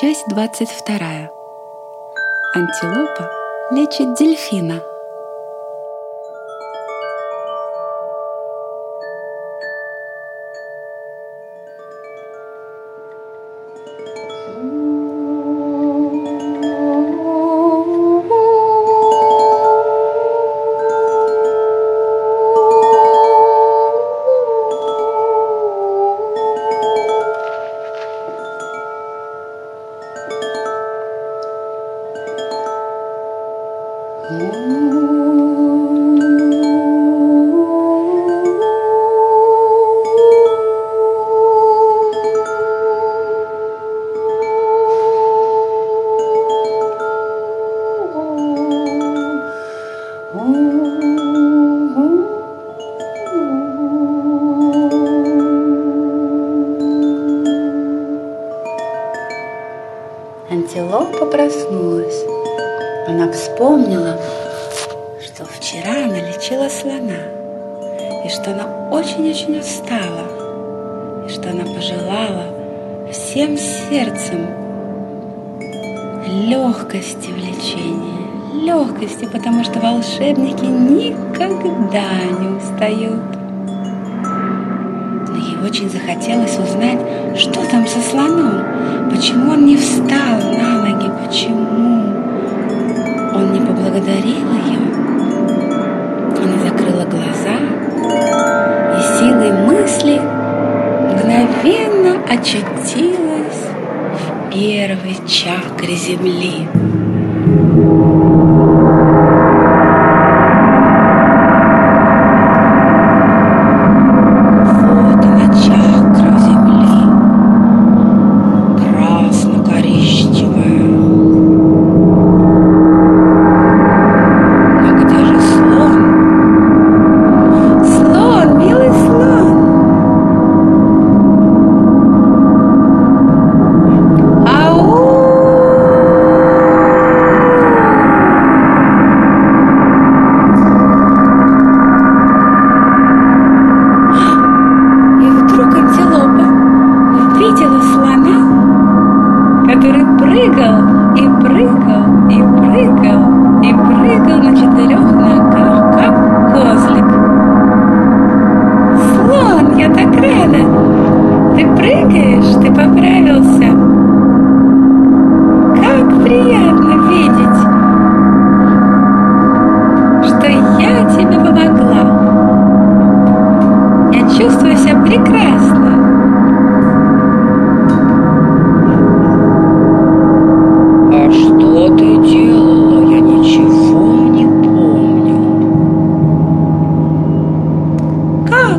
Часть 22. Антилопа лечит дельфина. Антилопа проснулась. Она вспомнила, что вчера она лечила слона, и что она очень-очень устала, и что она пожелала всем сердцем легкости в лечении, легкости, потому что волшебники никогда не устают. Но ей очень захотелось узнать, что там со слоном, почему он не встал который прыгал и прыгал и прыгал и прыгал на четырех ногах, как козлик. Слон, я так рада! Ты прыгаешь, ты поправился.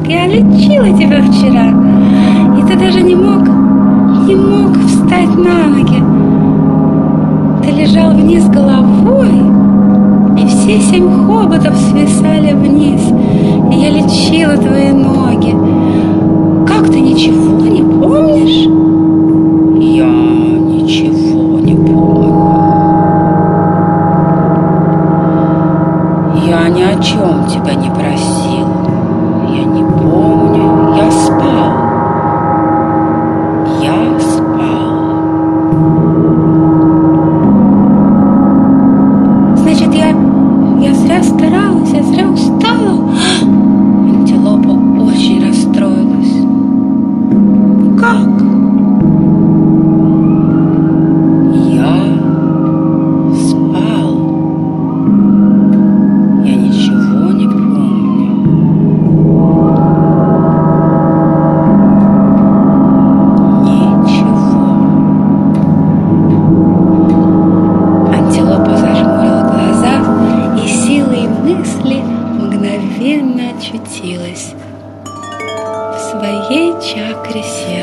Как? Я лечила тебя вчера. И ты даже не мог, не мог встать на ноги. Ты лежал вниз головой, и все семь хоботов свисали вниз. И я лечила твои ноги. Как ты ничего не помнишь?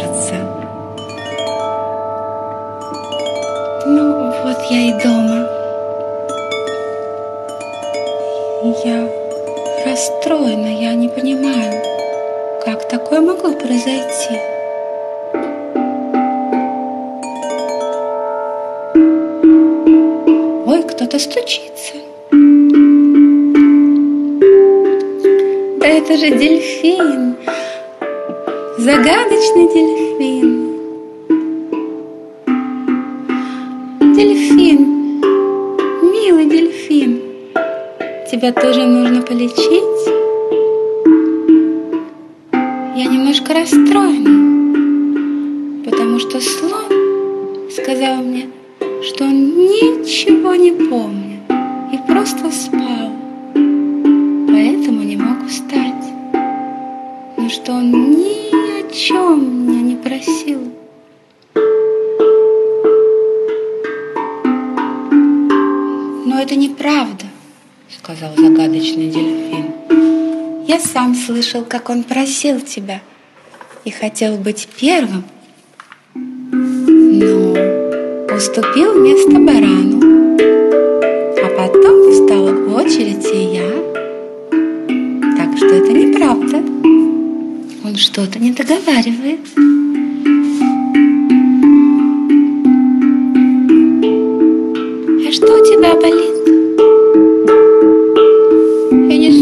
Сердца. Ну, вот я и дома. Я расстроена, я не понимаю, как такое могло произойти. Ой, кто-то стучится. Да это же дельфин загадочный дельфин. Дельфин, милый дельфин, тебя тоже нужно полечить. Я немножко расстроена, потому что слон сказал мне, что он ничего не помнит и просто спал, поэтому не мог встать, но что он не Я сам слышал, как он просил тебя и хотел быть первым, но уступил место барану. А потом встала в очередь и я. Так что это неправда. Он что-то не договаривает. А что у тебя болит? помогу,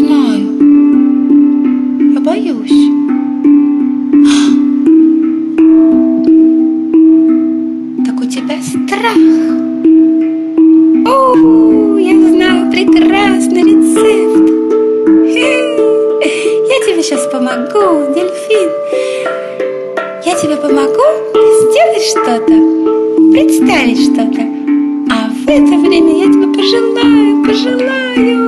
дельфин. Я тебе помогу сделать что-то, представить что-то. А в это время я тебе пожелаю, пожелаю,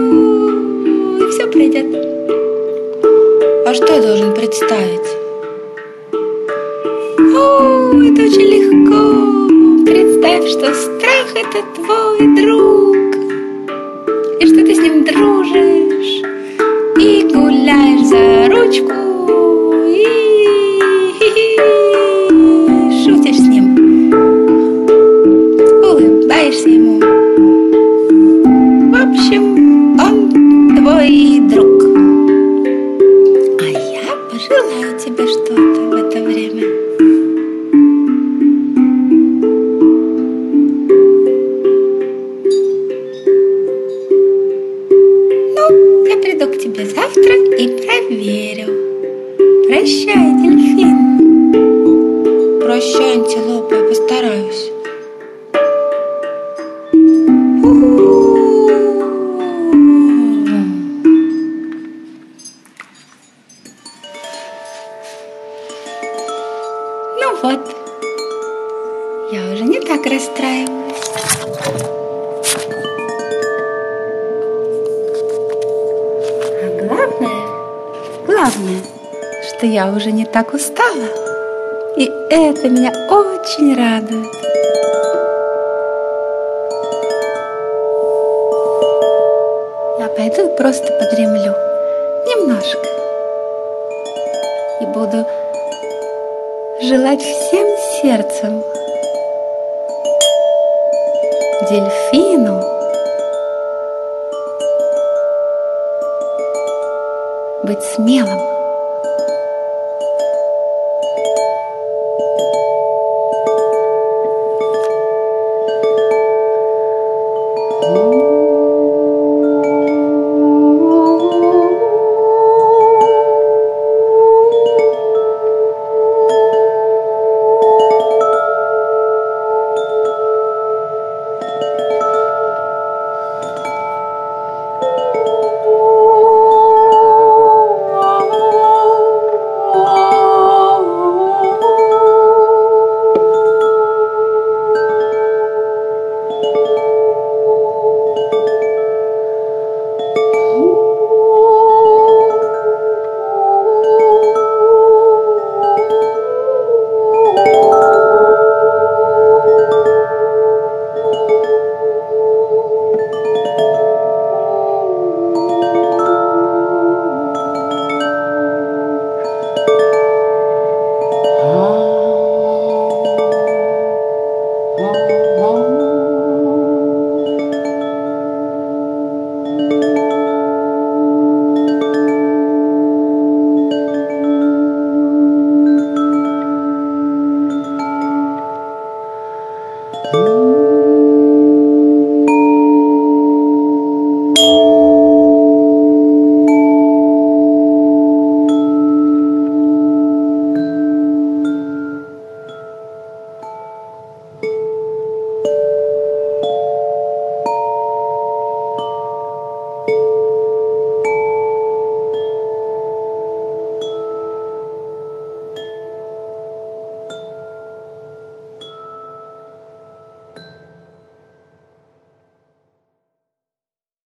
и все пройдет. А что я должен представить? О, это очень легко. Представь, что страх это твой друг, и что ты с ним дружишь и гуляешь за ручку твой друг. А я пожелаю тебе что-то в это время. Ну, я приду к тебе завтра и проверю. Прощай, дельфин. Прощай, антилопа, я уже не так расстраиваюсь. А главное, главное, что я уже не так устала. И это меня очень радует. Я пойду просто подремлю. Немножко. И буду желать всем сердцем дельфину быть смелым.